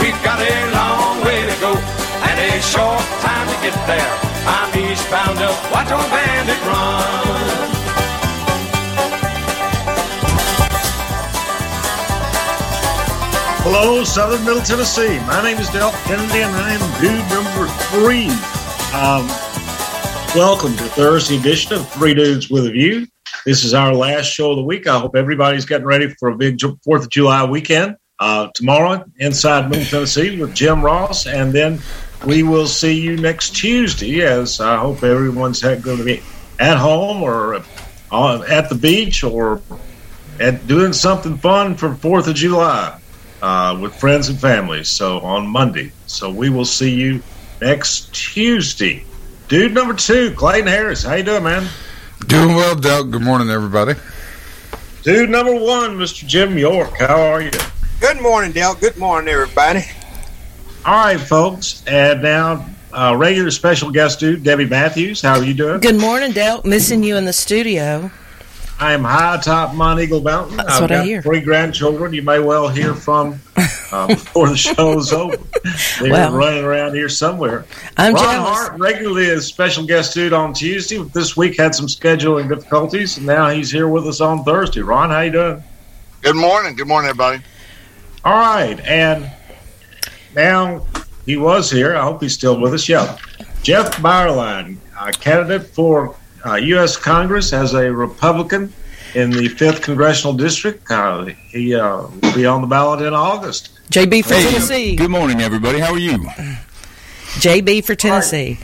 We've got a long way to go and a short time to get there. I'm eastbound up, watch old bandit run. Hello, Southern Middle Tennessee. My name is Delk Kennedy, and I am dude number three. Um, welcome to Thursday edition of Three Dudes with a View. This is our last show of the week. I hope everybody's getting ready for a big Fourth of July weekend. Uh, tomorrow, inside Middle Tennessee with Jim Ross, and then we will see you next Tuesday. As I hope everyone's going to be at home or at the beach or at doing something fun for Fourth of July uh, with friends and families. So on Monday. So we will see you next Tuesday. Dude number two, Clayton Harris. How you doing, man? Doing well, Doug. Good morning, everybody. Dude number one, Mr. Jim York. How are you? Good morning, Dale. Good morning, everybody. All right, folks. And now, uh, regular special guest dude, Debbie Matthews. How are you doing? Good morning, Dale. Missing you in the studio. I am high atop Monteagle Mountain. That's I've what I hear. Three grandchildren. You may well hear from uh, before the show's over. They're Well, running around here somewhere. I'm Ron jealous. Hart regularly is special guest dude on Tuesday. This week had some scheduling difficulties, and now he's here with us on Thursday. Ron, how you doing? Good morning. Good morning, everybody. All right, and now he was here. I hope he's still with us. Yeah, Jeff Beierlein, uh, candidate for uh, U.S. Congress as a Republican in the fifth congressional district. Uh, he uh, will be on the ballot in August. JB for Hey, Tennessee. Good morning, everybody. How are you? JB for Tennessee.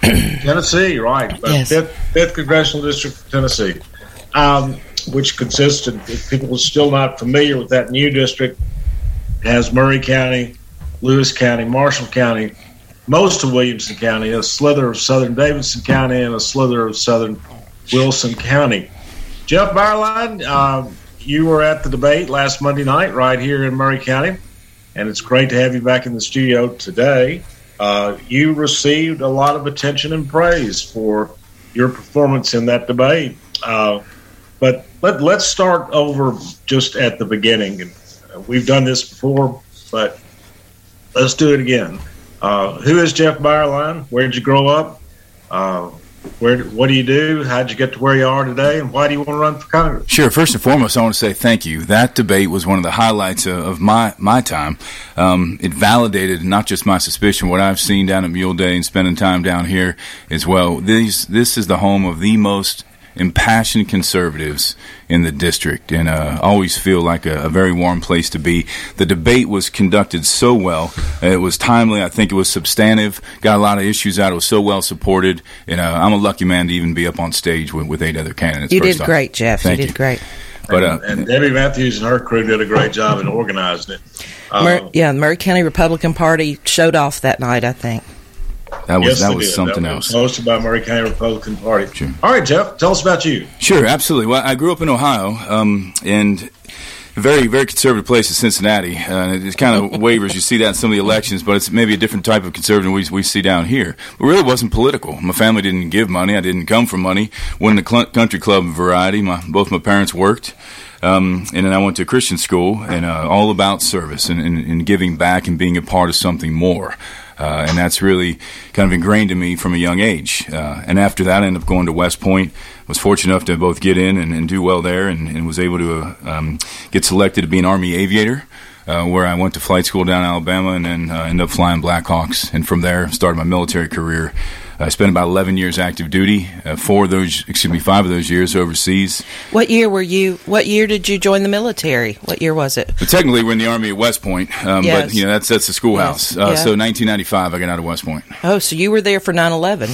Tennessee, right? Yes. Fifth, fifth congressional district of Tennessee, um, which consists of if people are still not familiar with that new district, has Maury County, Lewis County, Marshall County, most of Williamson County, a slither of southern Davidson County, and a slither of southern Wilson County. Jeff Beierlein, uh, you were at the debate last Monday night right here in Maury County, and it's great to have you back in the studio today. Uh, you received a lot of attention and praise for your performance in that debate. Uh, but let, let's start over just at the beginning. And uh, we've done this before, but let's do it again. Uh, who is Jeff Beierlein? Where did you grow up? Uh, where? What do you do? How did you get to where you are today? And why do you want to run for Congress? Sure. First and foremost, I want to say thank you. That debate was one of the highlights of, of my my time. Um, it validated not just my suspicion, what I've seen down at Mule Day and spending time down here as well. These this is the home of the most impassioned conservatives in the district, and uh, always feel like a, a very warm place to be. The debate was conducted so well; it was timely. I think it was substantive. Got a lot of issues out. It was so well supported, and uh, I'm a lucky man to even be up on stage with, with eight other candidates. You did off. great, Jeff. Thank you did great. But uh, and Debbie Matthews and her crew did a great job in organizing it. Uh, Mur- yeah, the Maury County Republican Party showed off that night, I think. That was yes, that was did. something That else. hosted by Maury County Republican Party. Sure. All right, Jeff, tell us about you. Sure, absolutely. Well, I grew up in Ohio, um, and a very, very conservative place is Cincinnati. Uh, it kind of wavers. You see that in some of the elections, but it's maybe a different type of conservative we, we see down here. It really wasn't political. My family didn't give money. I didn't come from money. Went in the cl- country club variety. My, both my parents worked. Um, and then I went to Christian school and uh, all about service and, and, and giving back and being a part of something more. Uh, and that's really kind of ingrained in me from a young age. Uh, and after that, I ended up going to West Point. I Was fortunate enough to both get in and, and do well there, and, and was able to uh, um, get selected to be an Army aviator. Uh, where I went to flight school down in Alabama, and then uh, ended up flying Blackhawks, and from there started my military career. I spent about 11 years active duty. Uh, four of those, excuse me, five of those years overseas. What year were you? What year did you join the military? What year was it? But technically, we're in the Army at West Point, um, Yes. but you know that's that's the schoolhouse. Yes. Uh, Yeah. So 1995, I got out of West Point. Oh, so you were there for 9/11.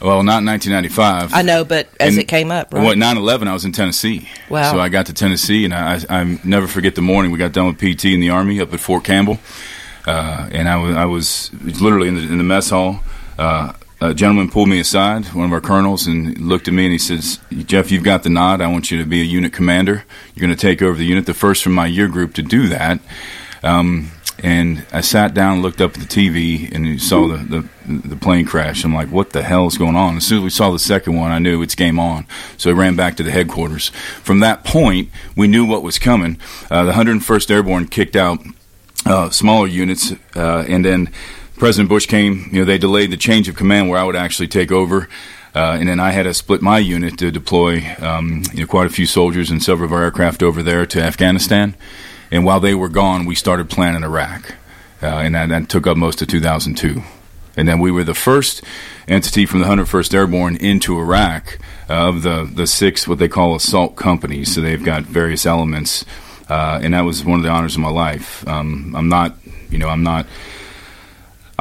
Well, not 1995. I know, but as And it came up, right? What 9/11? I was in Tennessee. Wow. So I got to Tennessee, and I, I, I never forget the morning we got done with PT in the Army up at Fort Campbell, uh, and I was I was literally in the, in the mess hall. Uh, a gentleman pulled me aside, one of our colonels, and looked at me and he says, "Jeff, you've got the nod. I want you to be a unit commander. You're going to take over the unit, the first from my year group to do that." Um, and I sat down, looked up at the TV, and saw the, the the plane crash. I'm like, "What the hell is going on?" As soon as we saw the second one, I knew it's game on. So I ran back to the headquarters. From that point, we knew what was coming. Uh, the 101st Airborne kicked out uh, smaller units, uh, and then President Bush came. You know, they delayed the change of command where I would actually take over. Uh, and then I had to split my unit to deploy um, you know, quite a few soldiers and several of our aircraft over there to Afghanistan. And while they were gone, we started planning Iraq. Uh, and that, that took up most of 2002. And then we were the first entity from the 101st Airborne into Iraq uh, of the, the six, what they call assault companies. So they've got various elements. Uh, and that was one of the honors of my life. Um, I'm not, you know, I'm not.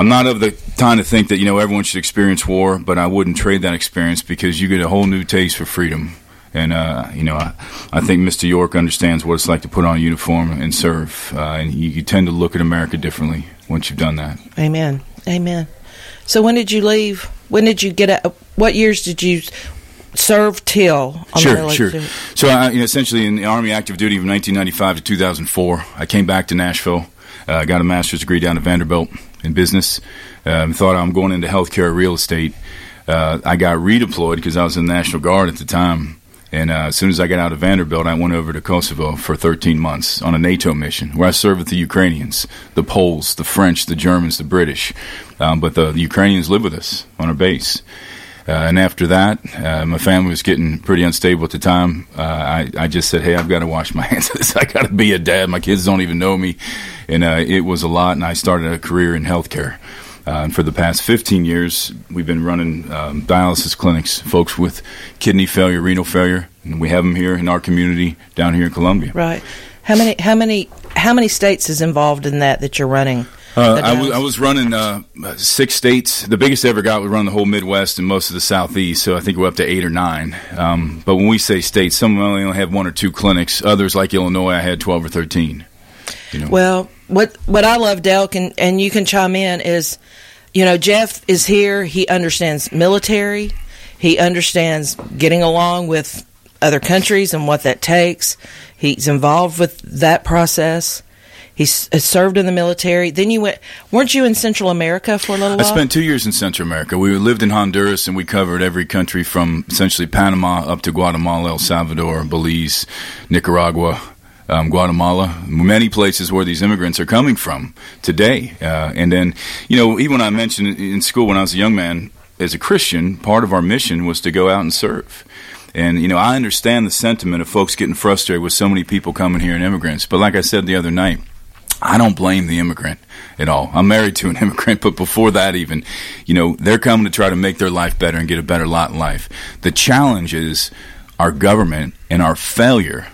I'm not of the kind to think that you know everyone should experience war, but I wouldn't trade that experience because you get a whole new taste for freedom. And uh, you know, I, I think Mr. York understands what it's like to put on a uniform and serve, uh, and you, you tend to look at America differently once you've done that. Amen. Amen. So when did you leave? When did you get out? What years did you serve till? on Sure, sure. So, I, you know, essentially, in the Army active duty from 1995 to 2004, I came back to Nashville. Uh, got a master's degree down at Vanderbilt in business. Um, thought I'm going into healthcare, real estate. Uh, I got redeployed because I was in the National Guard at the time. And uh, as soon as I got out of Vanderbilt, I went over to Kosovo for 13 months on a NATO mission where I served with the Ukrainians, the Poles, the French, the Germans, the British. Um, but the, the Ukrainians lived with us on our base. Uh, and after that, uh, my family was getting pretty unstable at the time. Uh, I, I just said, "Hey, I've got to wash my hands of this. I got to be a dad. My kids don't even know me," and uh, it was a lot. And I started a career in healthcare. Uh, and for the past 15 years, we've been running um, dialysis clinics, folks with kidney failure, renal failure, and we have them here in our community down here in Columbia. Right. How many? How many? How many states is involved in that that you're running? Uh, I was? I was running uh, six states. The biggest I ever got was run the whole Midwest and most of the Southeast. So I think we're up to eight or nine. Um, but when we say states, some of them only have one or two clinics. Others, like Illinois, I had twelve or thirteen. You know. Well, what what I love, Delk, and, and you can chime in is, you know, Jeff is here. He understands military. He understands getting along with other countries and what that takes. He's involved with that process. He's has served in the military. Then you went, weren't you in Central America for a little I spent two years in Central America. We lived in Honduras and we covered every country from essentially Panama up to Guatemala, El Salvador, Belize, Nicaragua, um, Guatemala, many places where these immigrants are coming from today. Uh, and then, you know, even when I mentioned in school when I was a young man, as a Christian, part of our mission was to go out and serve. And, you know, I understand the sentiment of folks getting frustrated with so many people coming here and immigrants. But like I said the other night, I don't blame the immigrant at all. I'm married to an immigrant, but before that, even, you know, they're coming to try to make their life better and get a better lot in life. The challenge is our government and our failure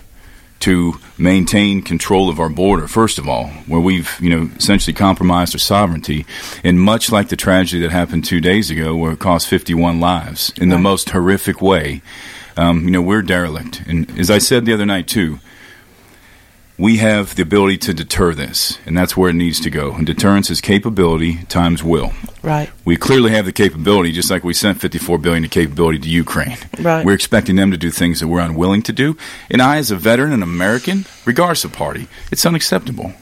to maintain control of our border, first of all, where we've, you know, essentially compromised our sovereignty. And much like the tragedy that happened two days ago, where it cost 51 lives in the most horrific way, um, you know, we're derelict. And as I said the other night, too, we have the ability to deter this, and that's where it needs to go. And deterrence is capability times will. right. We clearly have the capability, just like we sent 54 billion to capability to Ukraine. Right. We're expecting them to do things that we're unwilling to do. And I, as a veteran and American, regardless of party, it's unacceptable.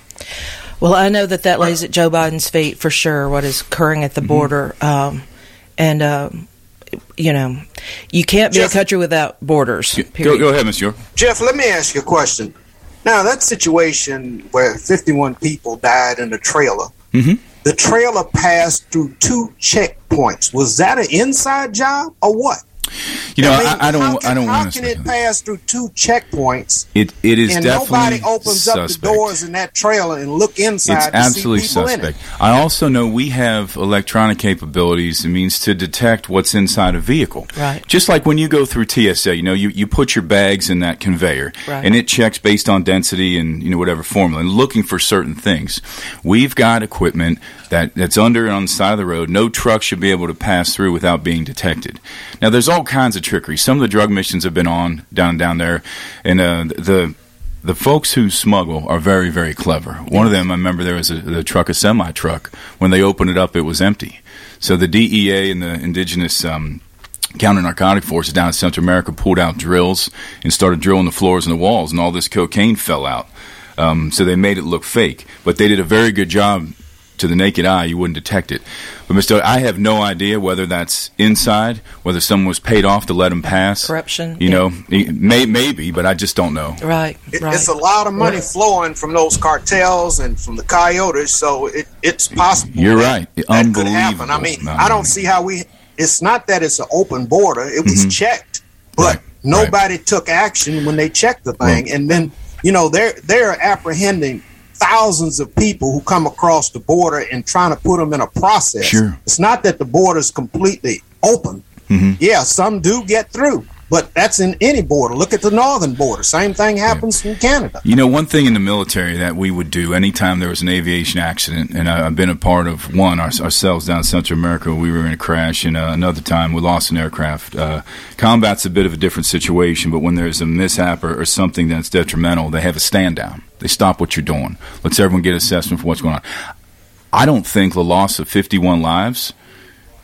Well, I know that that lays at Joe Biden's feet for sure. What is occurring at the Mm-hmm. border, um, and um, you know, you can't be Jeff- a country without borders. Go, Period. go ahead, Monsieur. Jeff, let me ask you a question. Now, that situation where 51 people died in a trailer, Mhm. the trailer passed through two checkpoints. Was that an inside job or what? You know, I, mean, I, I don't. How can, I don't how can to. it pass through two checkpoints It it is and definitely nobody opens suspect. up the doors in that trailer and look inside It's to absolutely see people in suspect. it? I also know we have electronic capabilities. It means to detect what's inside a vehicle. Right. Just like when you go through TSA, you know, you, you put your bags in that conveyor, Right. and it checks based on density and you know whatever formula, and looking for certain things. We've got equipment that that's under and on the side of the road. No truck should be able to pass through without being detected. Now, there's all kinds of trickery. Some of the drug missions have been on down down there, and uh, the the folks who smuggle are very, very clever. One of them, I remember there was a, the truck, a semi truck. When they opened it up, it was empty. So the DEA and the indigenous um, counter narcotic forces down in Central America pulled out drills and started drilling the floors and the walls, and all this cocaine fell out. Um, so they made it look fake, but they did a very good job. To the naked eye, you wouldn't detect it. But Mister, I have no idea whether that's inside, whether someone was paid off to let them pass. Corruption, You yeah. know, may, maybe, but I just don't know. Right, It- right. It's a lot of money flowing from those cartels and from the coyotes, so it, it's possible. You're that right. That could happen. Unbelievable I mean, amount of I don't money. see how we. It's not that it's an open border. It was Mhm. checked, but Right, nobody took action when they checked the thing, and then you know they're they're apprehending thousands of people who come across the border and trying to put them in a process. Sure. It's not that the border is completely open. Mhm. Yeah, some do get through, but that's in any border. Look at the northern border. Same thing happens in Canada. You know, one thing in the military that we would do anytime there was an aviation accident, and I, I've been a part of one our, ourselves down in Central America. We were in a crash, and uh, another time we lost an aircraft. Uh, combat's a bit of a different situation, but when there's a mishap or, or something that's detrimental, they have a stand down. They stop what you're doing. Let's everyone get assessment for what's going on. I don't think the loss of 51 lives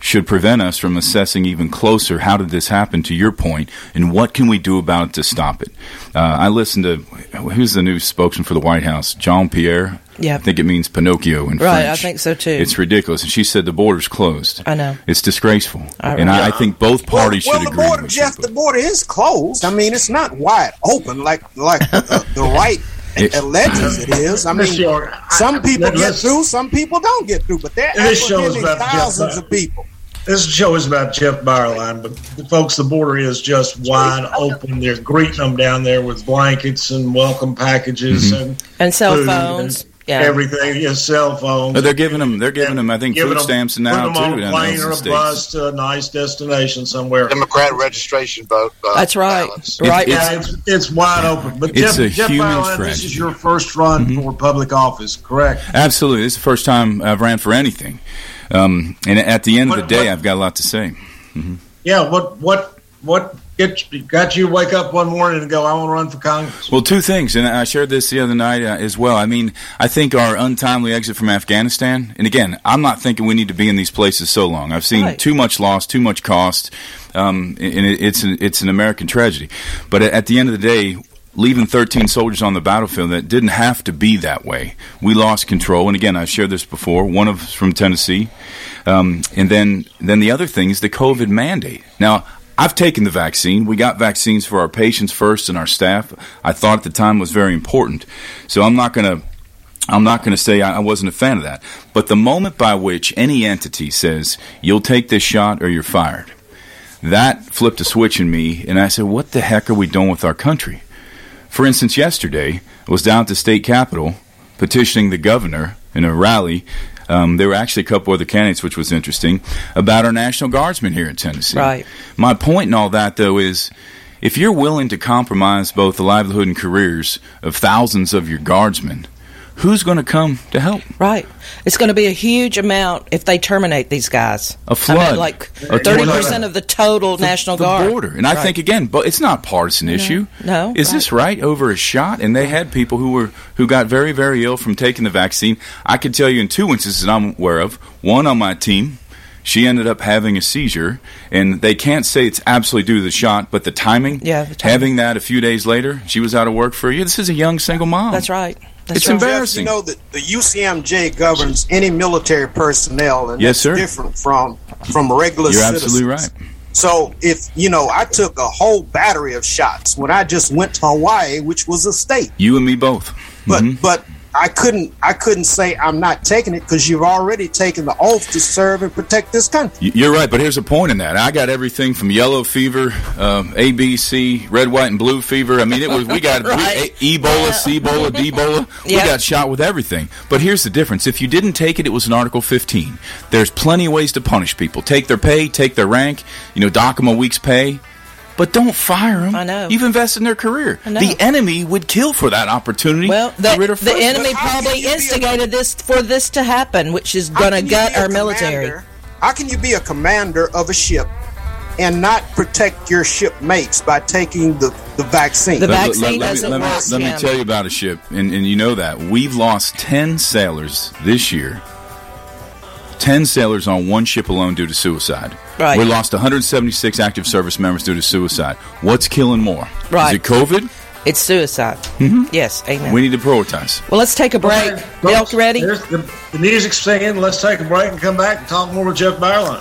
should prevent us from assessing even closer how did this happen to your point and what can we do about it to stop it uh, i listened to who's the new spokesman for the white house Jean-Pierre Yeah. i think it means pinocchio in Right, I think so, too. it's ridiculous and she said the border's closed I know. it's disgraceful I- and I, I think both parties well, should the agree border, with Jeff, you, the border is closed. I mean, it's not wide open like like uh, the right It- alleges it is. I mean, Mr. York, some people let- get through, some people don't get through, but they're This show apprehending about Jeff thousands of people. This show is about Jeff Beierlein, but folks, the border is just wide open. They're greeting them down there with blankets and welcome packages and And cell food phones. and Yeah. everything. Yeah, cell phones. Oh, they're giving them they're giving them i think Giving food them- stamps putting now them too on a plane or a states. bus to a nice destination somewhere. Democrat registration vote. Uh, That's right. ballots. Right. It's- Yeah, it's, it's wide open. But It's Jeff, a Jeff human Beierlein, this is your first run for public office, correct? absolutely this is the first time i've ran for anything um, and at the end of the day what- i've got a lot to say Yeah. What what what get you, got you wake up one morning and go, I want to run for Congress? Well, two things, and I shared this the other night uh, as well. I mean, I think our untimely exit from Afghanistan, and again, I'm not thinking we need to be in these places so long. I've seen Right. too much loss, too much cost, um, and it, it's an, it's an American tragedy. But at the end of the day. Leaving 13 soldiers on the battlefield that didn't have to be that way. We lost control, and again, I've shared this before. One of us from Tennessee, um, and then then the other thing is the COVID mandate. Now, I've taken the vaccine. We got vaccines for our patients first and our staff. I thought at the time was very important. So I'm not going to I'm not going to say I I wasn't a fan of that. But the moment by which any entity says you'll take this shot or you're fired, that flipped a switch in me, and I said, "What the heck are we doing with our country?" For instance, yesterday I was down at the state capitol petitioning the governor in a rally. Um, there were actually a couple other candidates, which was interesting, about our National Guardsmen here in Tennessee. Right. My point in all that, though, is if you're willing to compromise both the livelihood and careers of thousands of your guardsmen, who's going to come to help? Right. It's going to be a huge amount if they terminate these guys. A flood. I mean, like thirty percent of the total National the Guard. border. And I Right. think again, but it's not a partisan issue. no, is this right over a shot? And they had people who were who got very very ill from taking the vaccine. I could tell you in two instances that I'm aware of. One on my team. She ended up having a seizure, and they can't say it's absolutely due to the shot, but the timing, Yeah, the timing. having that a few days later, she was out of work for a year. This is a young single mom. That's right. That's It's right. embarrassing. Jeff, you know that the UCMJ governs any military personnel, and Yes, that's sir. different from from regular You're citizens. absolutely right. So if you know, I took a whole battery of shots when I just went to Hawaii, which was a state. You and me both. But Mhm. but I couldn't I couldn't say I'm not taking it because you've already taken the oath to serve and protect this country. You're right, but here's a point in that. I got everything from yellow fever, um, A, B, C, red, white, and blue fever. I mean, it was we got Right. we, Ebola, C, Ebola, D, Ebola. We Yeah. got shot with everything. But here's the difference: if you didn't take it, it was an Article 15. There's plenty of ways to punish people. Take their pay, take their rank. You know, dock them a week's pay. But don't fire them. I know. You've invested in their career. I know. The enemy would kill for that opportunity. Well, to rid the, her the enemy But probably you be a- instigated this for this to happen, which is going to gut be a our military. How can you be a commander of a ship and not protect your shipmates by taking the, the vaccine? The Let- let- vaccine let, doesn't me, let, me, let me tell you about a ship, and, and you know that. We've lost 10 sailors this year. 10 sailors on one ship alone due to suicide. Right. We lost 176 active service members due to suicide. What's killing more? Right. Is it COVID? It's suicide. Yes, amen. Mm-hmm. We need to prioritize. well, let's take a break. Folks, Milk ready? The, the music's singing. Let's take a break and come back and talk more with Jeff Barlin.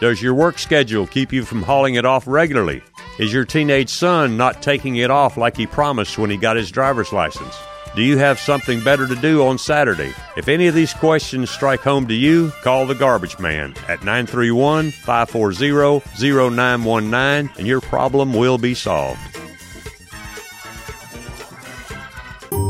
Does your work schedule keep you from hauling it off regularly? Is your teenage son not taking it off like he promised when he got his driver's license? Do you have something better to do on Saturday? If any of these questions strike home to you, call the garbage man at 931 540 0919 and your problem will be solved.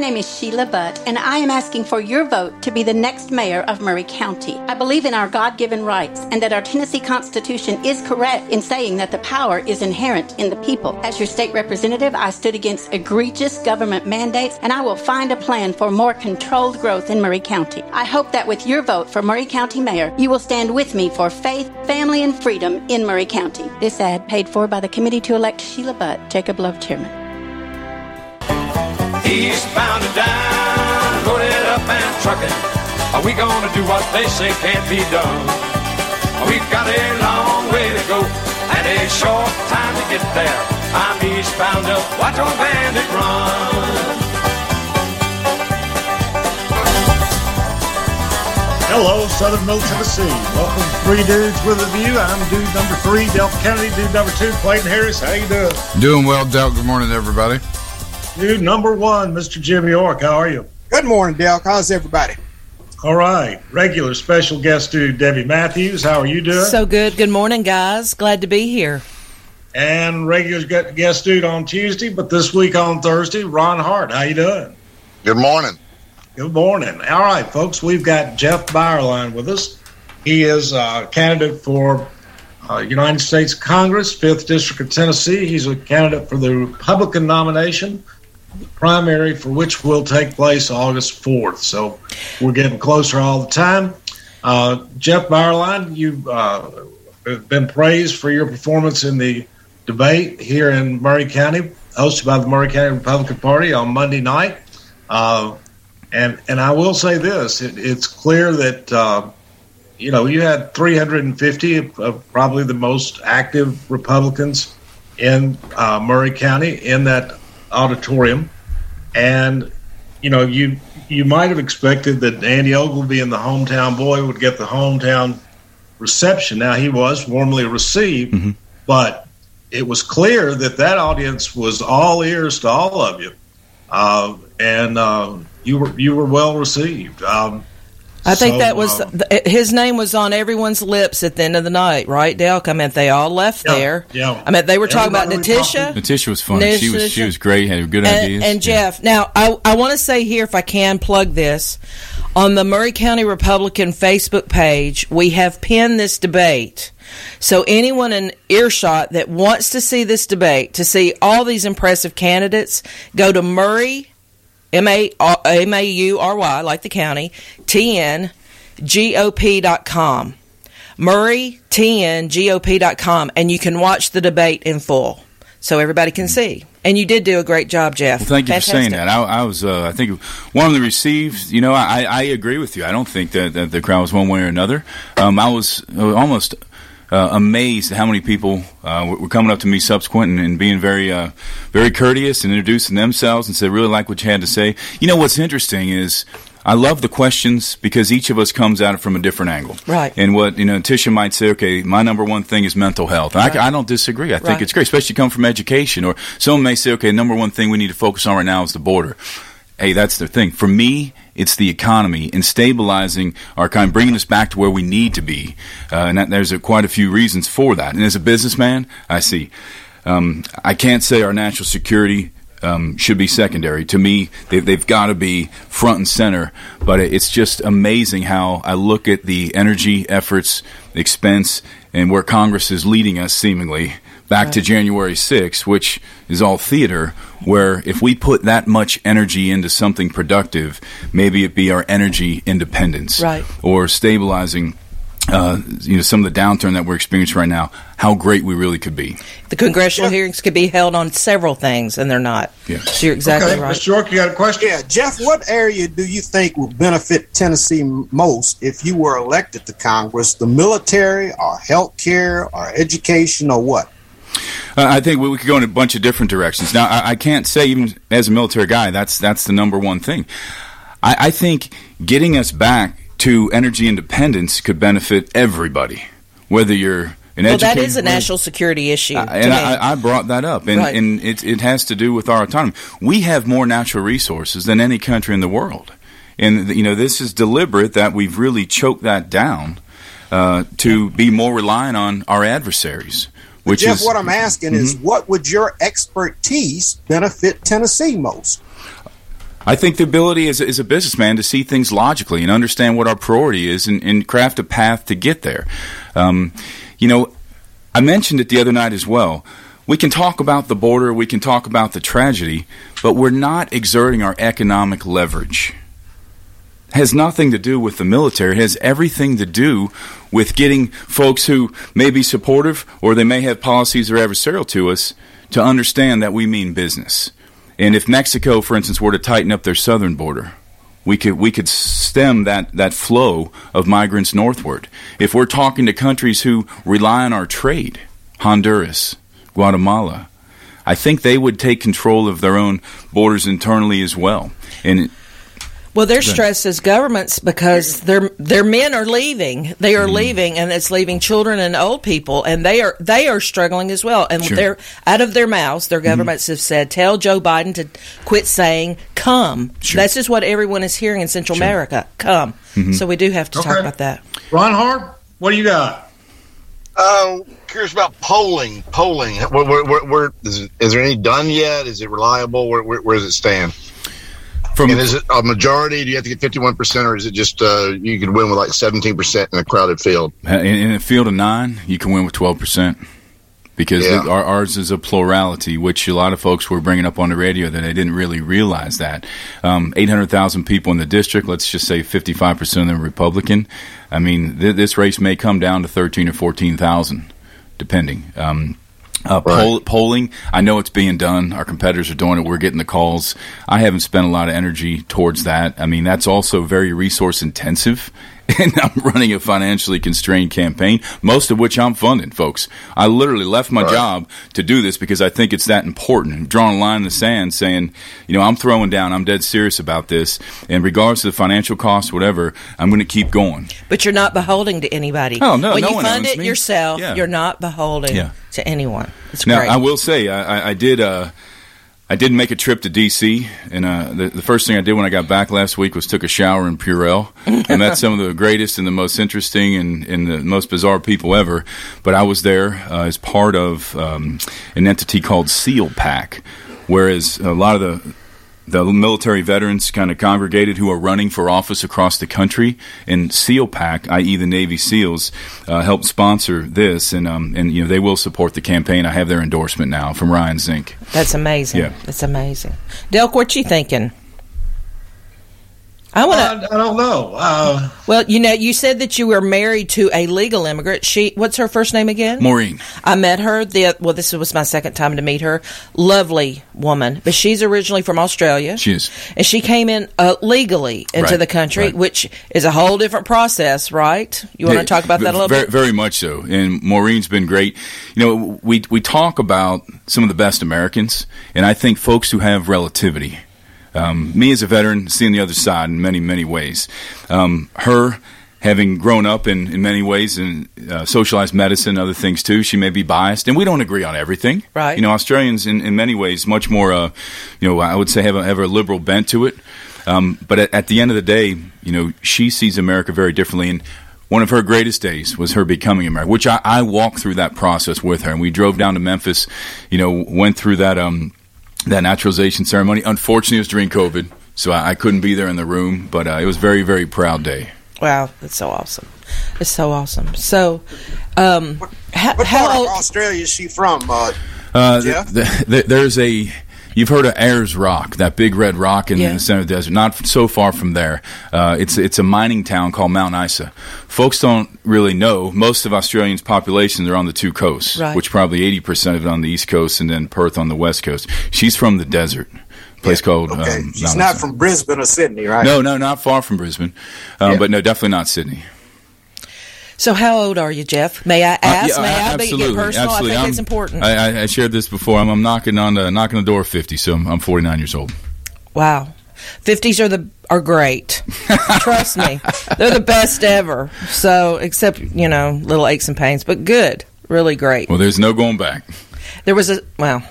Name is Sheila Butt, and I am asking for your vote to be the next mayor of Maury County. I believe in our God given rights and that our Tennessee Constitution is correct in saying that the power is inherent in the people. As your state representative, I stood against egregious government mandates, and I will find a plan for more controlled growth in Maury County. I hope that with your vote for Maury County Mayor, you will stand with me for faith, family, and freedom in Maury County. This ad paid for by the Committee to Elect Sheila Butt, Jacob Love Chairman. Eastbound and down, loaded up and trucking. Are we gonna do what they say can't be done? We've got a long way to go and a short time to get there. I'm eastbound up, watch old bandit run. Hello, Southern Middle Tennessee. Welcome to Three Dudes with a View. I'm dude number three, Delk Kennedy. Dude number two, Clayton Harris. How you doing? Doing well, Del. Good morning, everybody. Dude number one, Mr. Jim York. How are you? Good morning, Del. How's everybody? All right. Regular special guest dude, Debbie Matthews. How are you doing? So good. Good morning, guys. Glad to be here. and regular guest dude on Tuesday, but this week on Thursday, Ron Hart. How you doing? Good morning. Good morning. All right, folks, we've got Jeff Beierlein with us. He is a candidate for uh, United States Congress, 5th District of Tennessee. He's a candidate for the Republican nomination, the primary for which will take place August 4th. So we're getting closer all the time. Uh, Jeff Beierlein, you've uh, been praised for your performance in the debate here in Maury County, hosted by the Maury County Republican Party on Monday night. Uh, and and I will say this: it, it's clear that uh, you know you had 350 of, probably the most active Republicans in uh, Maury County in that auditorium, and you know you you might have expected that Andy Ogles and the hometown boy would get the hometown reception. Now he was warmly received, but it was clear that that audience was all ears to all of you, uh, and uh, you were you were well received. Um, I think so, that was uh, th- his name was on everyone's lips at the end of the night, right, Delk? I mean, they all left Yeah, there. yeah. I mean, they were talking about Everybody was Natisha. Natisha was fun. She was she was great. Had good and, ideas. and Jeff. Now, I, I want to say here, if I can plug this, on the Maury County Republican Facebook page, we have pinned this debate. So anyone in earshot that wants to see this debate, to see all these impressive candidates, go to Maury, M A M A U R Y, like the county, T N G O P dot com. Maury, T N G O P dot com, and you can watch the debate in full so everybody can see. And you did do a great job, Jeff. Well, thank you Fantastic. for saying that. I, I was, uh, I think, one of the received. You know, I, I agree with you. I don't think that, that the crowd was one way or another. Um, I was uh, almost uh, amazed at how many people uh, were- coming up to me subsequent and, and being very, uh, very courteous and introducing themselves and said, "Really like what you had to say." You know, what's interesting is. I love the questions because each of us comes at it from a different angle. Right. And what, you know, Tisha might say, okay, my number one thing is mental health. And I, I don't disagree. I think Right. it's great, especially come from education. Or someone may say, okay, number one thing we need to focus on right now is the border. Hey, that's the thing. For me, it's the economy and stabilizing our kind, bringing us back to where we need to be. Uh, and that, there's a, quite a few reasons for that. And as a businessman, I see. Um, I can't say our national security um, should be secondary. To me, they, they've got to be front and center. But it's just amazing how I look at the energy efforts, expense, and where Congress is leading us seemingly back to January 6th, which is all theater, where if we put that much energy into something productive, maybe it be our energy independence Right. or stabilizing. Uh, you know some of the downturn that we're experiencing right now. How great we really could be. The congressional hearings could be held on several things, and they're not. Yeah. So you're exactly Okay, right. Mr. York, you got a question? Yeah, Jeff, what area do you think would benefit Tennessee most if you were elected to Congress? The military, or health care, or education, or what? Uh, I think we, we could go in a bunch of different directions. Now, I, I can't say even as a military guy that's that's the number one thing. I, I think getting us back to energy independence could benefit everybody, whether you're an well, that is a national security issue. Uh, and. I, I brought that up, and, Right. and it, it has to do with our autonomy. We have more natural resources than any country in the world, and you know this is deliberate that we've really choked that down uh, to be more reliant on our adversaries. Which Jeff, is what I'm asking is, Mhm. what would your expertise benefit Tennessee most? I think the ability as, as a businessman to see things logically and understand what our priority is and, and craft a path to get there. Um, you know, I mentioned it the other night as well. We can talk about the border, we can talk about the tragedy, but we're not exerting our economic leverage. It has nothing to do with the military. It has everything to do with getting folks who may be supportive or they may have policies that are adversarial to us to understand that we mean business. And if Mexico, for instance, were to tighten up their southern border, we could we could stem that, that flow of migrants northward. If we're talking to countries who rely on our trade, Honduras, Guatemala, I think they would take control of their own borders internally as well. And Well, they're stressed as governments because their their men are leaving. They Mm-hmm. are leaving, and it's leaving children and old people, and they are they are struggling as well. And Sure. they're out of their mouths. Mm-hmm. Their governments have said, "Tell Joe Biden to quit saying come." That's just what everyone is hearing in Central Sure. America. Come. Mhm. So we do have to talk about that. Ron Hart, what do you got? Uh, curious about polling. Polling. Where, where, where, where is, it, is there any done yet? Is it reliable? Where, where, where does it stand? From and is it a majority? Do you have to get fifty-one percent, or is it just uh, you could win with like seventeen percent in a crowded field? In, in a field of nine, you can win with 12%. Because Yeah. our, ours is a plurality, which a lot of folks were bringing up on the radio that they didn't really realize that. Um, 800,000 people in the district, let's just say 55% of them are Republican. I mean, th- this race may come down to 13 or 14,000, depending. Um, uh, poll, polling, I know it's being done. Our competitors are doing it. We're getting the calls. I haven't spent a lot of energy towards that. I mean, that's also very resource intensive. And I'm running a financially constrained campaign, most of which I'm funding, folks. I literally left my Right. job to do this because I think it's that important. I'm drawing a line in the sand saying, you know, I'm throwing down. I'm dead serious about this. And regardless of the financial cost, whatever, I'm going to keep going. But you're not beholden to anybody. Oh, no, When no you one fund it me. yourself, Yeah. you're not beholden Yeah. to anyone. It's now, great. I will say, I, I, I did. Uh, I did make a trip to D.C. and uh, the, the first thing I did when I got back last week was took a shower in Purell. I met some of the greatest and the most interesting and, and the most bizarre people ever. But I was there uh, as part of um, an entity called SEAL PAC, whereas a lot of the the military veterans kind of congregated who are running for office across the country, and SEAL PAC, i.e., the Navy SEALs, uh, helped sponsor this, and um, and you know they will support the campaign. I have their endorsement now from Ryan Zinke. That's amazing. Yeah. That's amazing. Delk, what you thinking? I want to. I don't know. Uh, well, you know, you said that you were married to a legal immigrant. She, what's her first name again? Maureen. I met her. The well, this was my second time to meet her. Lovely woman, but she's originally from Australia. She is. and she came in uh, legally into Right, the country, right. which is a whole different process, right? You want to Yeah, talk about that a little very, bit? Very much so. And Maureen's been great. You know, we we talk about some of the best Americans, and I think folks who have relativity. Um, me as a veteran, seeing the other side in many many ways. Um, her having grown up in, in many ways in uh, socialized medicine, and other things too, she may be biased, and we don't agree on everything. Right. You know, Australians in, in many ways much more. Uh, you know, I would say have a, have a liberal bent to it. Um, but at, at the end of the day, you know, she sees America very differently, and one of her greatest days was her becoming American, which I, I walked through that process with her, and we drove down to Memphis. You know, went through that um, that naturalization ceremony. Unfortunately, it was during COVID, so I, I couldn't be there in the room, but uh, it was a very very proud day. Wow, that's so awesome. It's so awesome. So, um, how, What how part old? of Australia is she from? Uh, Uh, Jeff? th- th- th- there's a. You've heard of Ayers Rock, that big red rock in Yeah. the center of the desert. Not so far from there. Uh, it's it's a mining town called Mount Isa. Folks don't really know. Most of Australians' populations are on the two coasts, Right. which probably eighty percent of it on the east coast, and then Perth on the west coast. She's from the desert, a place called. okay, Um, she's not from Brisbane or Sydney, right? No, no, not far from Brisbane, um, Yeah. but no, definitely not Sydney. So, how old are you, Jeff? May I Uh, ask? yeah, May I be- absolutely, personal? absolutely. I think I'm- it's important. I, I, I shared this before. I'm, I'm knocking on the knocking the door of fifty, so I'm, I'm 49 years old. Wow. 50s are the are great. Trust me. They're the best ever. So, except, you know, little aches and pains, but good. Really great. Well, there's no going back. There was a well,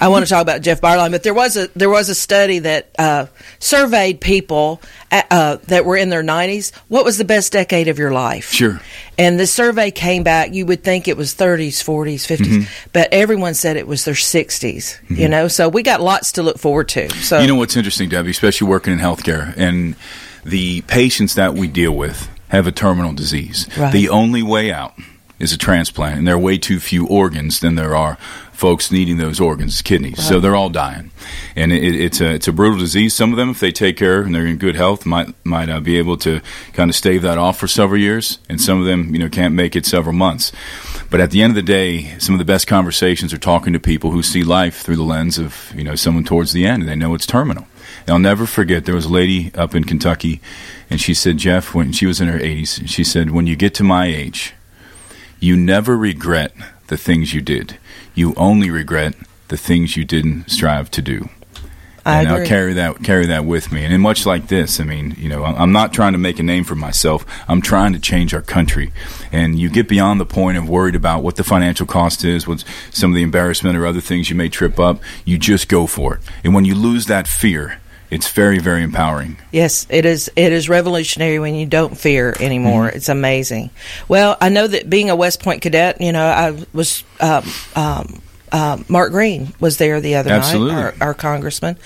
I want to talk about Jeff Barline, but there was a there was a study that uh, surveyed people at, uh, that were in their 90s. What was the best decade of your life? Sure. And the survey came back. You would think it was 30s, 40s, 50s, Mhm. but everyone said it was their 60s. You Mhm. know, so we got lots to look forward to. So you know what's interesting, Debbie, especially working in healthcare, and the patients that we deal with have a terminal disease. Right. The only way out is a transplant, and there are way too few organs than there are folks needing those organs, kidneys. So they're all dying, and it, it's a it's a brutal disease. Some of them, if they take care and they're in good health, might might uh, be able to kind of stave that off for several years, and some of them, you know, can't make it several months. But at the end of the day, some of the best conversations are talking to people who see life through the lens of you know someone towards the end, and they know it's terminal. And I'll never forget there was a lady up in Kentucky, and she said, Jeff, when she was in her 80s, she said, when you get to my age, you never regret the things you did. You only regret the things you didn't strive to do. I and agree. I'll carry that carry that with me. And in much like this, I mean, you know, I'm I'm not trying to make a name for myself. I'm trying to change our country. And you get beyond the point of worried about what the financial cost is, what some of the embarrassment or other things you may trip up. You just go for it. And when you lose that fear, it's very very empowering. Yes, it is. It is revolutionary when you don't fear anymore. Mm-hmm. It's amazing. Well, I know that being a West Point cadet, you know, I was um, um, um, Mark Green was there the other Absolutely. night, our, our congressman.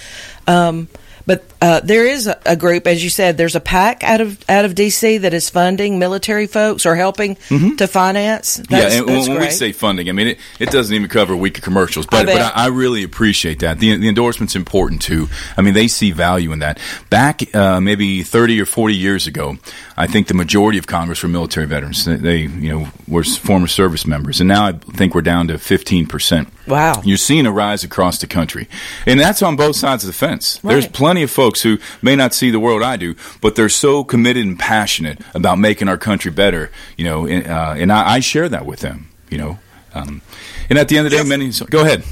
Um, but uh, there is a, a group, as you said, there's a PAC out of out of DC that is funding military folks or helping to finance. That's, Mm-hmm. yeah, and when, when we say funding, I mean it, it doesn't even cover a week of commercials, but I but I, I really appreciate that. The, the endorsement's important too. I mean, they see value in that. Back uh, maybe thirty or forty years ago, I think the majority of Congress were military veterans. They, they you know were former service members, and now I think we're down to fifteen percent. Wow. You're seeing a rise across the country. And that's on both sides of the fence. There's plenty of folks who may not see the world I do, but they're so committed and passionate about making our country better, you know, and, uh, and I, I share that with them, you know. Um, and at the end of the day, many. Go ahead.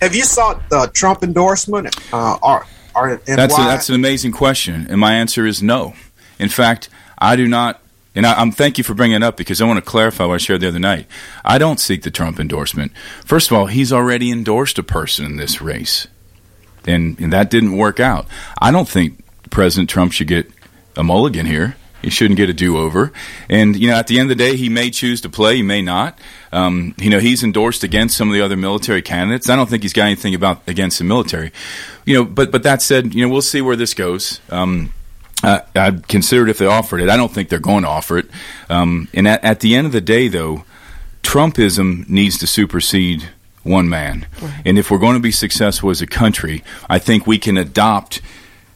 Have you sought the Trump endorsement? Uh, or, or, That's, a, that's an amazing question. And my answer is no. In fact, I do not. And I, I'm thank you for bringing it up because I want to clarify what I shared the other night. I don't seek the Trump endorsement. First of all, he's already endorsed a person in this race, and, and that didn't work out. I don't think President Trump should get a mulligan here. He shouldn't get a do-over. And you know, at the end of the day, he may choose to play. He may not. Um, you know, he's endorsed against some of the other military candidates. I don't think he's got anything about against the military. You know, but but that said, you know, we'll see where this goes. Um, uh, I'd consider it if they offered it. I don't think they're going to offer it. Um, and at, at the end of the day, though, Trumpism needs to supersede one man. And if we're going to be successful as a country, I think we can adopt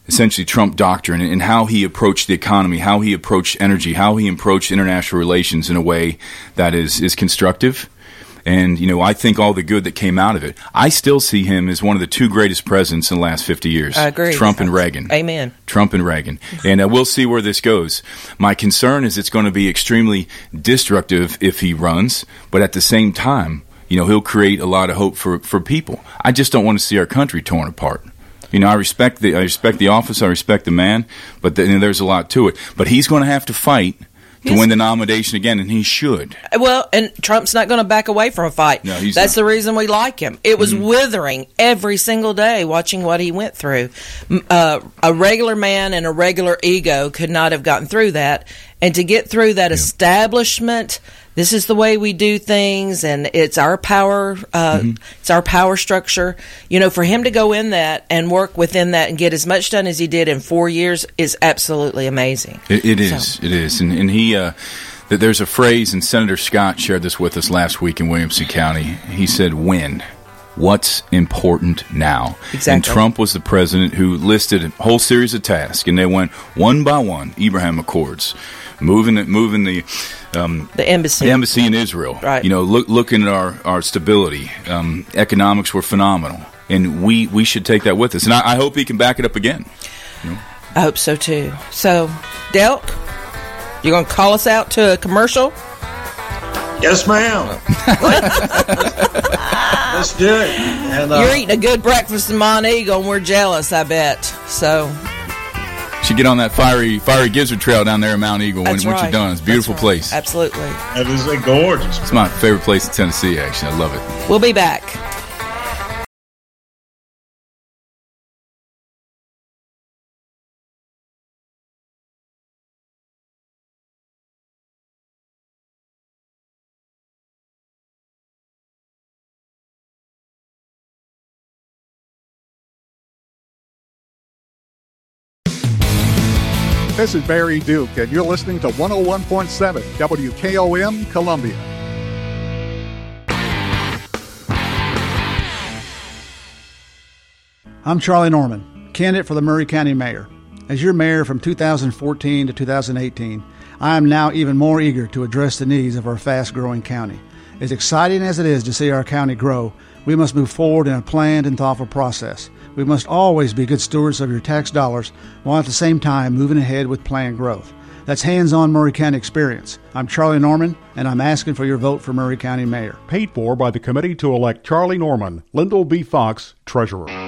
essentially Trump doctrine and how he approached the economy, how he approached energy, how he approached international relations in a way that is, is constructive. And, you know, I think all the good that came out of it. I still see him as one of the two greatest presidents in the last 50 years. I agree. Trump and Reagan. Amen. Trump and Reagan. And uh, we'll see where this goes. My concern is it's going to be extremely destructive if he runs, but at the same time, you know, he'll create a lot of hope for, for people. I just don't want to see our country torn apart. You know, I respect the I respect the office, I respect the man, but the, you know, there's a lot to it. But he's going to have to fight to Yes. win the nomination again, and he should. Well, and Trump's not going to back away from a fight. No, he's That's not. the reason we like him. It was Mhm. withering every single day watching what he went through. Uh, a regular man and a regular ego could not have gotten through that. And to get through that establishment, this is the way we do things, and it's our power. Uh, Mm-hmm. It's our power structure. You know, for him to go in that and work within that and get as much done as he did in four years is absolutely amazing. It, it is. It is. And, and he, uh, there's a phrase, and Senator Scott shared this with us last week in Williamson County. He said, "When." What's important now? Exactly. And Trump was the president who listed a whole series of tasks, and they went one by one. Abraham Accords, moving the, moving the um, The embassy. the embassy in Israel. Right. You know, look, looking at our, our stability, um, economics were phenomenal, and we, we should take that with us. And I, I hope he can back it up again. I hope so too. So, Delk, you're going to call us out to a commercial? Yes, ma'am. Let's do it. And, uh, You're eating a good breakfast in Monteagle, and we're jealous, I bet. So, Should get on that fiery fiery gizzard trail down there in Monteagle when, That's once you're done. It's a beautiful place. absolutely. That is a gorgeous. It's my favorite place in Tennessee. Actually, I love it. We'll be back. This is Barry Duke, and you're listening to 101.7 WKOM Columbia. I'm Charlie Norman, candidate for the Maury County Mayor. As your mayor from 2014 to 2018, I am now even more eager to address the needs of our fast growing county. As exciting as it is to see our county grow, we must move forward in a planned and thoughtful process. We must always be good stewards of your tax dollars while at the same time moving ahead with planned growth. That's hands on Maury County experience. I'm Charlie Norman, and I'm asking for your vote for Maury County Mayor. Paid for by the committee to elect Charlie Norman, Lyndall B. Fox, Treasurer.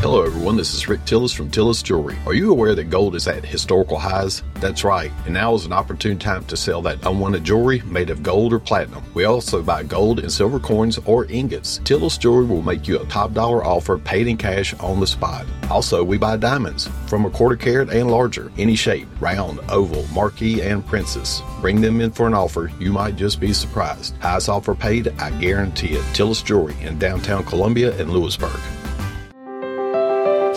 Hello, everyone. This is Rick Tillis from Tillis Jewelry. Are you aware that gold is at historical highs? That's right, and now is an opportune time to sell that unwanted jewelry made of gold or platinum. We also buy gold and silver coins or ingots. Tillis Jewelry will make you a top dollar offer paid in cash on the spot. Also, we buy diamonds from a quarter carat and larger, any shape, round, oval, marquee, and princess. Bring them in for an offer, you might just be surprised. Highest offer paid, I guarantee it. Tillis Jewelry in downtown Columbia and Lewisburg.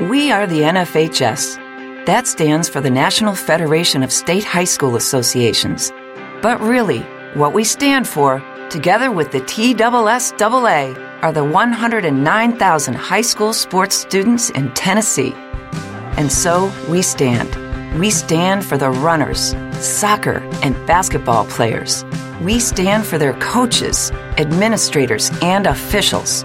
We are the NFHS. That stands for the National Federation of State High School Associations. But really, what we stand for, together with the TSSAA, are the 109,000 high school sports students in Tennessee. And so we stand. We stand for the runners, soccer, and basketball players. We stand for their coaches, administrators, and officials.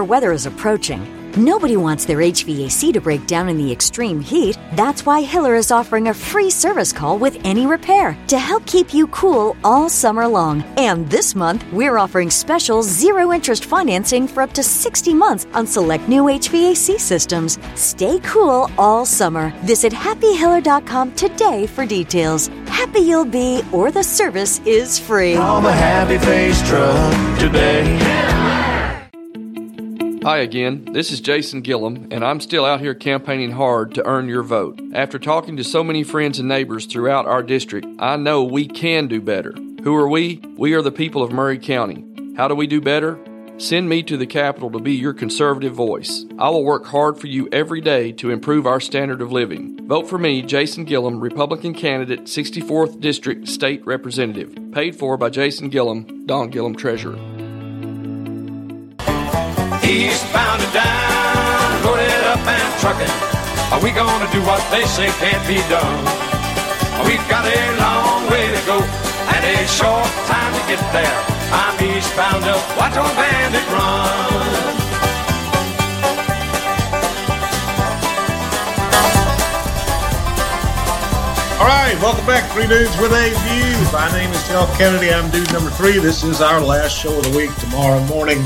weather is approaching. Nobody wants their HVAC to break down in the extreme heat. That's why Hiller is offering a free service call with any repair to help keep you cool all summer long. And this month, we're offering special zero interest financing for up to 60 months on select new HVAC systems. Stay cool all summer. Visit happyhiller.com today for details. Happy you'll be, or the service is free. Call the Happy Face Truck today. Hi again, this is Jason Gillum, and I'm still out here campaigning hard to earn your vote. After talking to so many friends and neighbors throughout our district, I know we can do better. Who are we? We are the people of Maury County. How do we do better? Send me to the Capitol to be your conservative voice. I will work hard for you every day to improve our standard of living. Vote for me, Jason Gillum, Republican candidate, 64th District State Representative. Paid for by Jason Gillum, Don Gillum Treasurer. Eastbound and down, loaded up and trucking. Are we gonna do what they say can't be done? We've got a long way to go and a short time to get there. I'm eastbound up, watch old bandit run. right, welcome back, Three Dudes with a View. My name is Jeff Kennedy. I'm dude number three. This is our last show of the week tomorrow morning.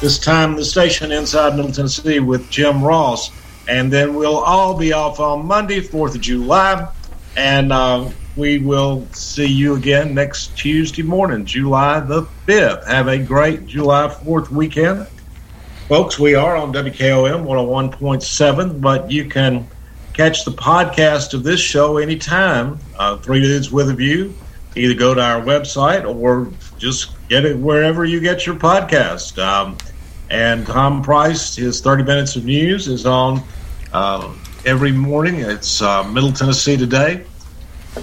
This time, the station inside Middle Tennessee with Jim Ross. And then we'll all be off on Monday, 4th of July. And uh, we will see you again next Tuesday morning, July the 5th. Have a great July 4th weekend. Folks, we are on WKOM 101.7, but you can catch the podcast of this show anytime. Uh, Three Dudes with a View. Either go to our website or just get it wherever you get your podcast. Um, and Tom Price, his 30 Minutes of News, is on uh, every morning. It's uh, Middle Tennessee Today.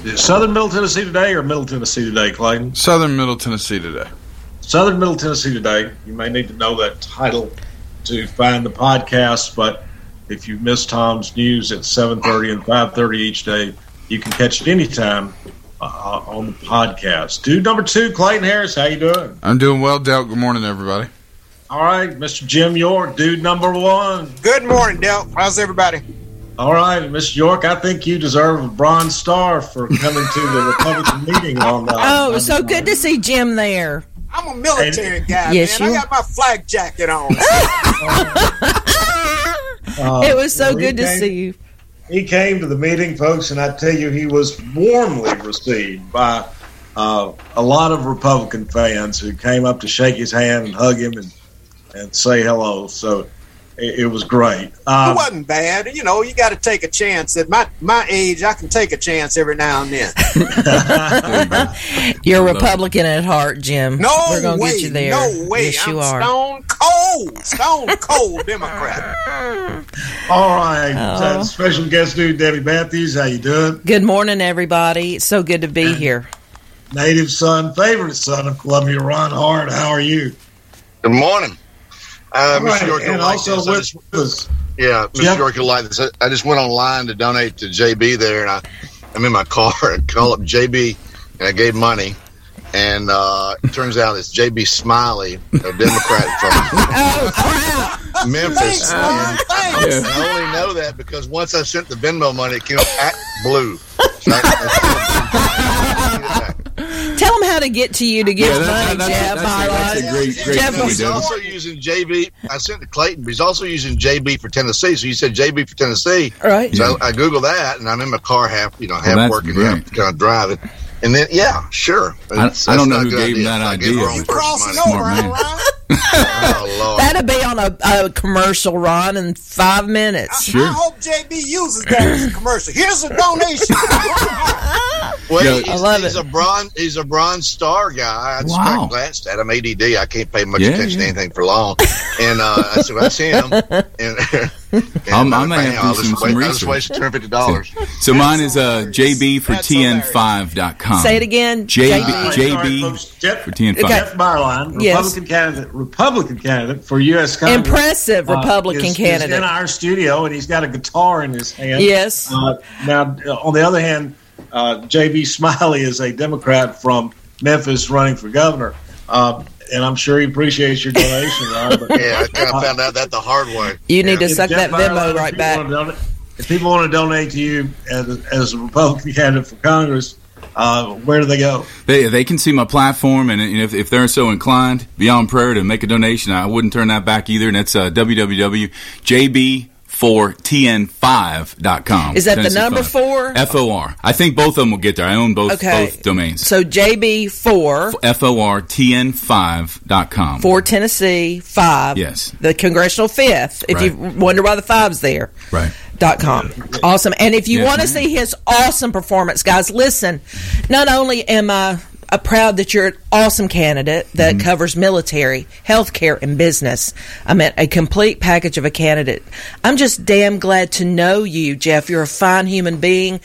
Is Southern Middle Tennessee Today or Middle Tennessee Today, Clayton? Southern Middle Tennessee Today. Southern Middle Tennessee Today. You may need to know that title to find the podcast, but if you miss Tom's news at 7.30 and 5.30 each day, you can catch it anytime uh, on the podcast. Dude number two, Clayton Harris, how you doing? I'm doing well, Delk. Good morning, everybody. All right, Mr. Jim York, dude number one. Good morning, Delk. How's everybody? All right, Mr. York, I think you deserve a bronze star for coming to the Republican meeting on. Uh, Oh, it was so good to see Jim there. I'm a military guy, Yes, man. you- I got my flag jacket on. Uh, it was so well, he good to see you. He came to the meeting, folks, and I tell you, he was warmly received by uh, a lot of Republican fans who came up to shake his hand and hug him and, and say hello. So it, it was great. it Um, wasn't bad. You know, you got to take a chance. At my my age, I can take a chance every now and then. You're a Republican at heart, Jim. No We're gonna way. get you there. No way. Yes, I'm you are. stone cold, stone cold Democrat. all right, Oh. uh, special guest dude Debbie Matthews, how you doing? Good morning, everybody. It's so good to be here. Native son, favorite son of Columbia, Ron Hart. How are you? Good morning. Uh, All right, Mr. York, and you'll like this. With us, yeah, Mr. Jeff- York, you'll like this. I- I just went online to donate to JB there, and I, I'm in my car and call up JB, and I gave money. And uh, it turns out it's JB Smiley, a Democrat from Memphis. and I, I only know that because once I sent the Venmo money, it came up at blue. So I- Tell them how to get to you to give Yeah, that- money, that- Jeff. that's a- that's a great- great Jeff point, was- He's also using JB. I sent to Clayton, but he's also using JB for Tennessee. So you said JB for Tennessee, right? So I Google that, and I'm in my car half, you know, half that's working, great. half kind of driving. And then, yeah, sure. I, I don't know who a good gave him that I gave idea. the wrong but person Smart money. man. Oh, Lord. That'll be on a, a commercial, Ron, in five minutes. I hope JB uses that as a commercial. Here's a donation. Well, Yeah. he's, I love he's a bronze. He's a bronze star guy. I just Wow. I glanced at him. ADD. I can't pay much Yeah, attention to anything for long. And uh, I said, Well "That's him." And, and I'm- I I'm may like, have to do some- some wait- I'll just research. two hundred fifty dollars. So mine is uh, JB for TN5.com. Say it again. JB, All right, JB folks, Jeff, for TN5. Jeff Beierlein, Yes. Republican candidate, Republican candidate for U.S. Congress. Impressive uh, Republican is- is candidate. in our studio, and he's got a guitar in his hand. Yes. Uh, now, uh, on the other hand, uh, J.B. Smiley is a Democrat from Memphis running for governor, uh, and I'm sure he appreciates your donation, Ron. But, Yeah, I kind of found out that the hard way. You need to suck that Venmo Beierlein, if right back. donate- If people want to donate to you as, as a Republican candidate for Congress, uh, where do they go? They, they can see my platform, and you if, if they're so inclined, beyond prayer, to make a donation, I wouldn't turn that back either. And that's uh, www.jb4tn5.com. Is that the number five. four? F-O-R. I think both of them will get there. I own both, Okay. both domains. So JB4 F-O-R-T-N5.com. for Tennessee, five. Yes. The congressional fifth. If you wonder why the five's there. Right. Dot com. Awesome. And if you Yes, want to see his awesome performance, guys, listen. Not only am I uh, proud that you're an awesome candidate that Mm-hmm. covers military, healthcare, and business. I meant a complete package of a candidate. I'm just damn glad to know you, Jeff. You're a fine human being.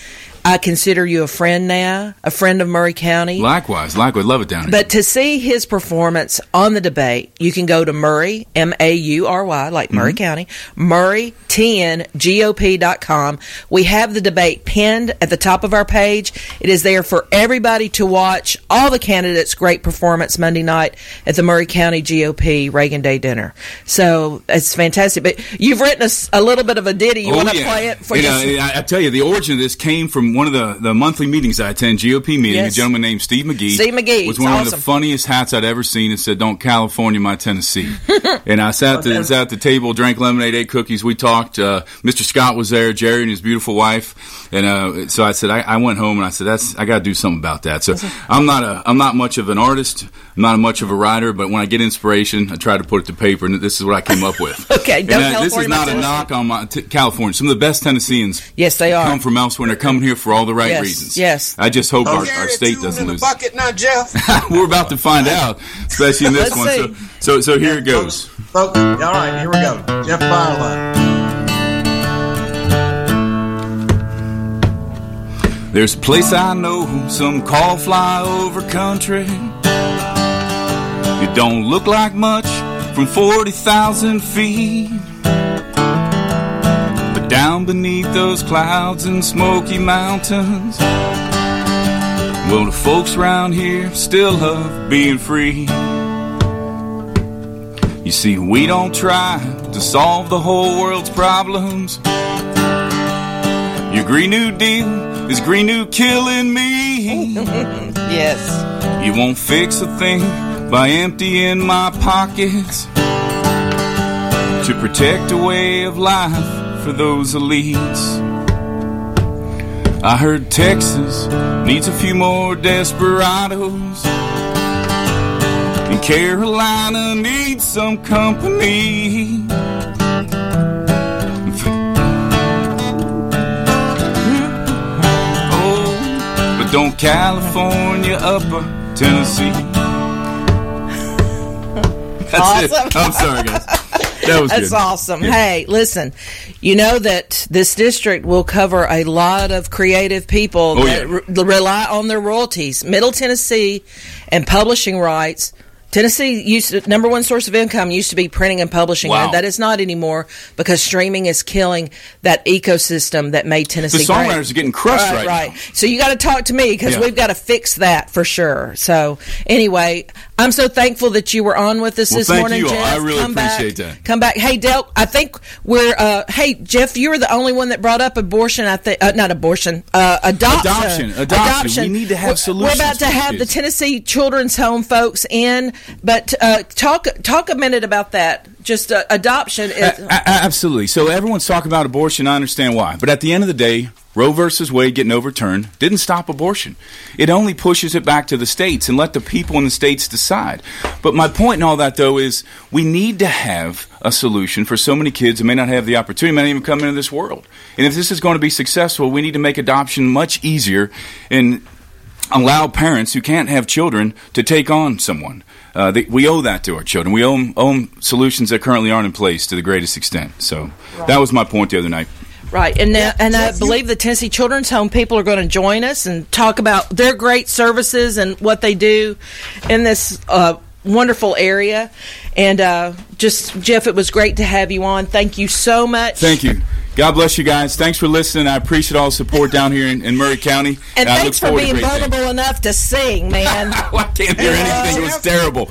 I consider you a friend now, a friend of Maury County. Likewise. Likewise. Love it down here. But to see his performance on the debate, you can go to Maury, M A U R Y, like Maury mm-hmm. County, Maury, TNGOP.com. We have the debate pinned at the top of our page. It is there for everybody to watch all the candidates' great performance Monday night at the Maury County GOP Reagan Day dinner. So it's fantastic. But you've written us a little bit of a ditty. You Oh, want to yeah. play it for You know, I tell you, the origin of this came from in one of the, the monthly meetings I attend, GOP meeting, Yes. a gentleman named Steve McGee. Steve McGee, was one of the funniest hats I'd ever seen and said, Don't California my Tennessee. and I sat, at the, sat at the table, drank lemonade, ate cookies. We talked. Uh, Mr. Scott was there, Jerry and his beautiful wife. And uh, so I said, I, I went home and I said, That's I got to do something about that. So I'm not a I'm not much of an artist. I'm not much of a writer, but when I get inspiration, I try to put it to paper, and this is what I came up with. Okay, don't uh, this is not a knock on my t- California. Some of the best Tennesseans Yes, they are. come from elsewhere, and they're coming here for all the right Yes, reasons. yes. I just hope Oh, our, Gary, our it's state you doesn't in the lose. bucket now, Jeff. We're about to find out, especially in this Let's one. see. So, so, so here it goes. Folks, all right, here we go. Jeff Beierlein. There's a place I know, some call flyover country. It don't look like much from 40,000 feet. But down beneath those clouds and smoky mountains, well, the folks around here still love being free. You see, we don't try to solve the whole world's problems. Your Green New Deal is Green New killing me. yes. You won't fix a thing by emptying my pockets to protect a way of life for those elites. I heard Texas needs a few more desperados. And Carolina needs some company. Oh, but don't California upper Tennessee. That's it. I'm sorry, guys. That was That's good. awesome. Yeah. Hey, listen, you know that this district will cover a lot of creative people Oh, that yeah. re- rely on their royalties. Middle Tennessee and publishing rights. Tennessee used to, number one source of income used to be printing and publishing. Wow. and That is not anymore because streaming is killing that ecosystem that made Tennessee. The great. songwriters are getting crushed right right. So you got to talk to me because Yeah. we've got to fix that for sure. So anyway, I'm so thankful that you were on with us Well, this thank morning, you all. Jeff. I really Come back. appreciate that. Come back. Hey, Del, I think we're, uh, hey, Jeff, you were the only one that brought up abortion. I think, uh, not abortion, uh, adoption. Adoption. Adoption. We need to have We're- solutions We're about to have kids. the Tennessee Children's Home folks in, but, uh, talk, talk a minute about that. Just, uh, adoption is, A- absolutely. So everyone's talking about abortion. I understand why, but at the end of the day, Roe versus Wade getting overturned didn't stop abortion. It only pushes it back to the states and let the people in the states decide. But my point in all that, though, is we need to have a solution for so many kids who may not have the opportunity, may not even come into this world. And if this is going to be successful, we need to make adoption much easier and allow parents who can't have children to take on someone. Uh, they, we owe that to our children. We owe 'em- owe 'em solutions that currently aren't in place to the greatest extent. So that was my point the other night. Right, and now, and I believe the Tennessee Children's Home people are going to join us and talk about their great services and what they do in this uh, wonderful area. And uh, just Jeff, it was great to have you on. Thank you so much. Thank you. God bless you guys. Thanks for listening. I appreciate all the support down here in, in Maury County. And I thanks for being great things. vulnerable enough to sing, man. I can't hear anything. It was terrible.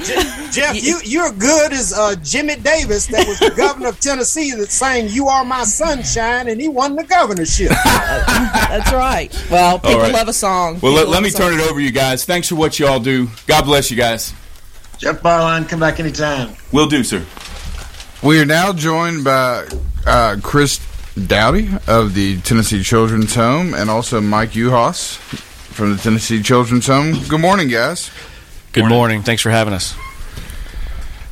Jeff, you you're good as uh, Jimmy Davis, that was the governor of Tennessee, that sang "You Are My Sunshine," and he won the governorship. That's right. Well, people right. love a song. Well, People let, let me turn it over to you guys. Thanks for what you all do. God bless you guys. Jeff Beierlein, come back anytime. Will do, sir. We are now joined by uh, Chris Dowdy of the Tennessee Children's Home and also Mike Uhas from the Tennessee Children's Home. Good morning, guys. Good morning. Thanks for having us.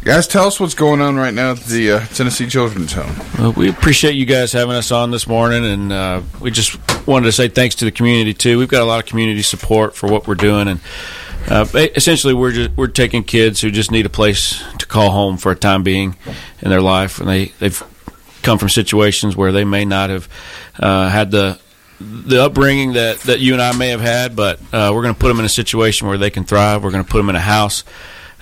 Guys, tell us what's going on right now at the uh, Tennessee Children's Home. Well, we appreciate you guys having us on this morning, and uh, we just wanted to say thanks to the community too. We've got a lot of community support for what we're doing, and uh, essentially we're just, we're taking kids who just need a place to call home for a time being in their life, and they they've come from situations where they may not have uh, had the the upbringing that, that you and I may have had, but uh, we're going to put them in a situation where they can thrive. We're going to put them in a house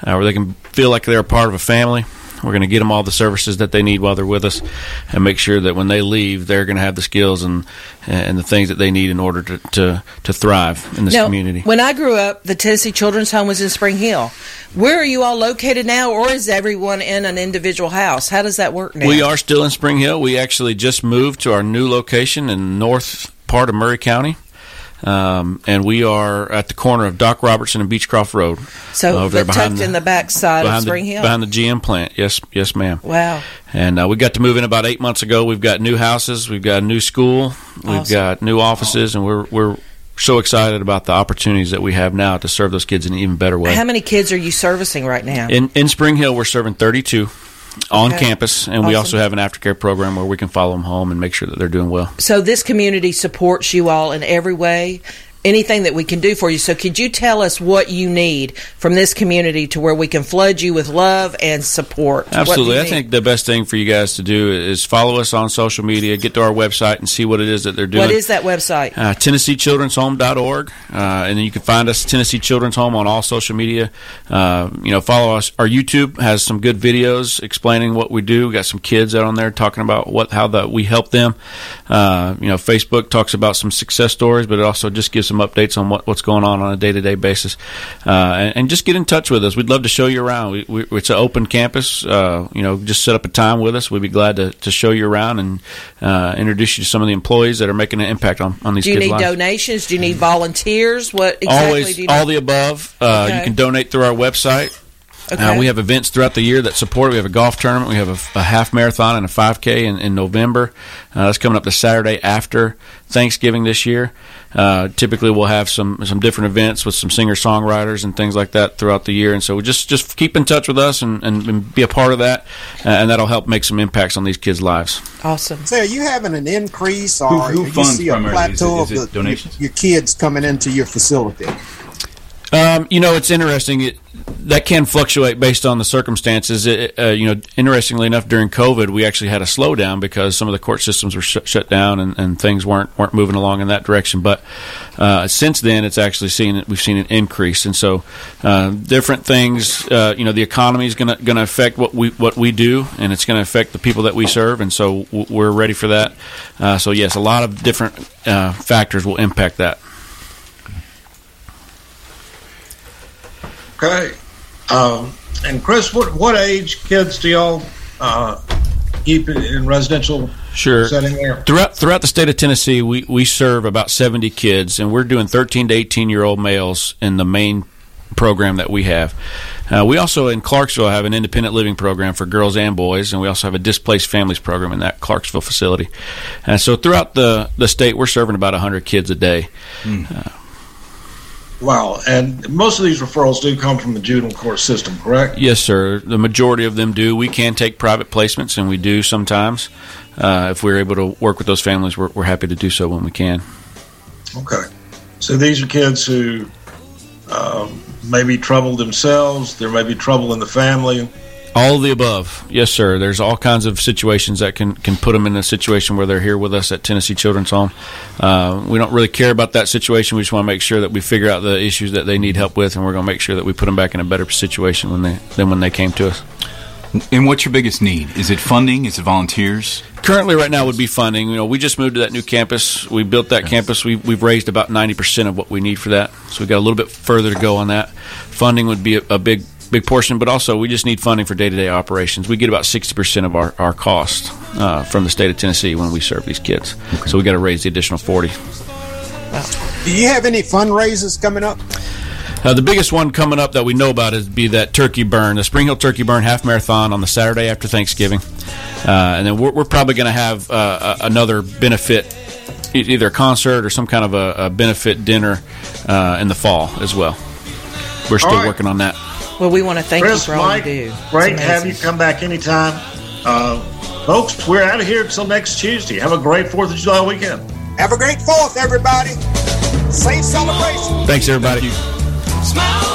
uh, where they can feel like they're a part of a family. We're going to get them all the services that they need while they're with us, and make sure that when they leave, they're going to have the skills and and the things that they need in order to to, to thrive in this Now, community. When I grew up, the Tennessee Children's Home was in Spring Hill. Where are you all located now, or is everyone in an individual house? How does that work now? We are still in Spring Hill. We actually just moved to our new location in north part of Maury County. Um, and we are at the corner of Doc Robertson and Beechcroft Road. So over there behind tucked the- in the back side of Spring the, Hill. behind the GM plant. Yes, yes, ma'am. Wow. And uh, we got to move in about eight months ago. We've got new houses, we've got a new school, we've got new offices, and we're we're so excited about the opportunities that we have now to serve those kids in an even better way. How many kids are you servicing right now? In in Spring Hill, we're serving 32 on Okay. campus, and we also have an aftercare program where we can follow them home and make sure that they're doing well. So this community supports you all in every way. Anything that we can do for you. So could you tell us what you need from this community to where we can flood you with love and support? Absolutely. I think the best thing for you guys to do is follow us on social media, get to our website, and see what it is that they're doing. What is that website? Uh, TennesseeChildren'sHome.org, uh, and then you can find us Tennessee Children's Home on all social media. Uh, you know, follow us. Our YouTube has some good videos explaining what we do. We got some kids out on there talking about what how that we help them. Uh, you know, Facebook talks about some success stories, but it also just gives some updates on what, what's going on on a day to day basis. Uh, and, and just get in touch with us. We'd love to show you around. We, we, it's an open campus. Uh, you know, just set up a time with us. We'd be glad to, to show you around and uh, introduce you to some of the employees that are making an impact on, on these Do you need lives. donations? Do you need volunteers? What exactly Always, do you all the above. Uh, Okay. You can donate through our website. Okay. Uh, we have events throughout the year that support. it. We have a golf tournament. We have a, a half marathon and a 5K in, in November. Uh, that's coming up the Saturday after Thanksgiving this year. Uh, typically, we'll have some some different events with some singer songwriters and things like that throughout the year. And so, just just keep in touch with us and, and, and be a part of that, uh, and that'll help make some impacts on these kids' lives. Awesome. So are you having an increase or Who- who you see a primarily? Is it- plateau of the, donations? your kids coming into your facility? Um, you know, it's interesting. It, that can fluctuate based on the circumstances. It, uh, you know, interestingly enough, during COVID, we actually had a slowdown because some of the court systems were shut, shut down and, and things weren't weren't moving along in that direction. But uh, since then, it's actually seen we've seen an increase, and so uh, different things. Uh, you know, the economy is going to affect what we what we do, and it's going to affect the people that we serve, and so we're ready for that. Uh, so yes, a lot of different uh, factors will impact that. Okay. Um, and Chris, what what age kids do y'all uh, keep in, residential Sure. setting there? Throughout throughout the state of Tennessee, we, we serve about seventy kids, and we're doing thirteen to eighteen year old males in the main program that we have. Uh, we also in Clarksville have an independent living program for girls and boys, and we also have a displaced families program in that Clarksville facility. And so throughout the the state, we're serving about hundred kids a day. Uh, Wow. And most of these referrals do come from the juvenile court system, correct? Yes, sir. The majority of them do. We can take private placements, and we do sometimes. Uh, if we're able to work with those families, we're, we're happy to do so when we can. Okay. So these are kids who um, may be troubled themselves. There may be trouble in the family. All of the above, yes, sir. There's all kinds of situations that can, can put them in a situation where they're here with us at Tennessee Children's Home. Uh, we don't really care about that situation. We just want to make sure that we figure out the issues that they need help with, and we're going to make sure that we put them back in a better situation when they than when they came to us. And what's your biggest need? Is it funding? Is it volunteers? Currently, right now would be funding. You know, we just moved to that new campus. We built that campus. We, we've raised about ninety percent of what we need for that. So we've got a little bit further to go on that. Funding would be a, a big big portion, but also we just need funding for day to day operations. We get about sixty percent of our our cost uh, from the state of Tennessee when we serve these kids. So we got to raise the additional forty. Do you have any fundraisers coming up? Uh, the biggest one coming up that we know about is be that turkey burn, the Spring Hill Turkey Burn Half Marathon on the Saturday after Thanksgiving, uh, and then we're, we're probably going to have uh, another benefit, either a concert or some kind of a, a benefit dinner uh, in the fall as well. We're still All right. working on that. Well, we want to thank Chris, you for all Mike, you do. great to have you come back anytime. Uh, folks, we're out of here until next Tuesday. Have a great 4th of July weekend. Have a great fourth, everybody. Safe celebration. Thanks, everybody. Smile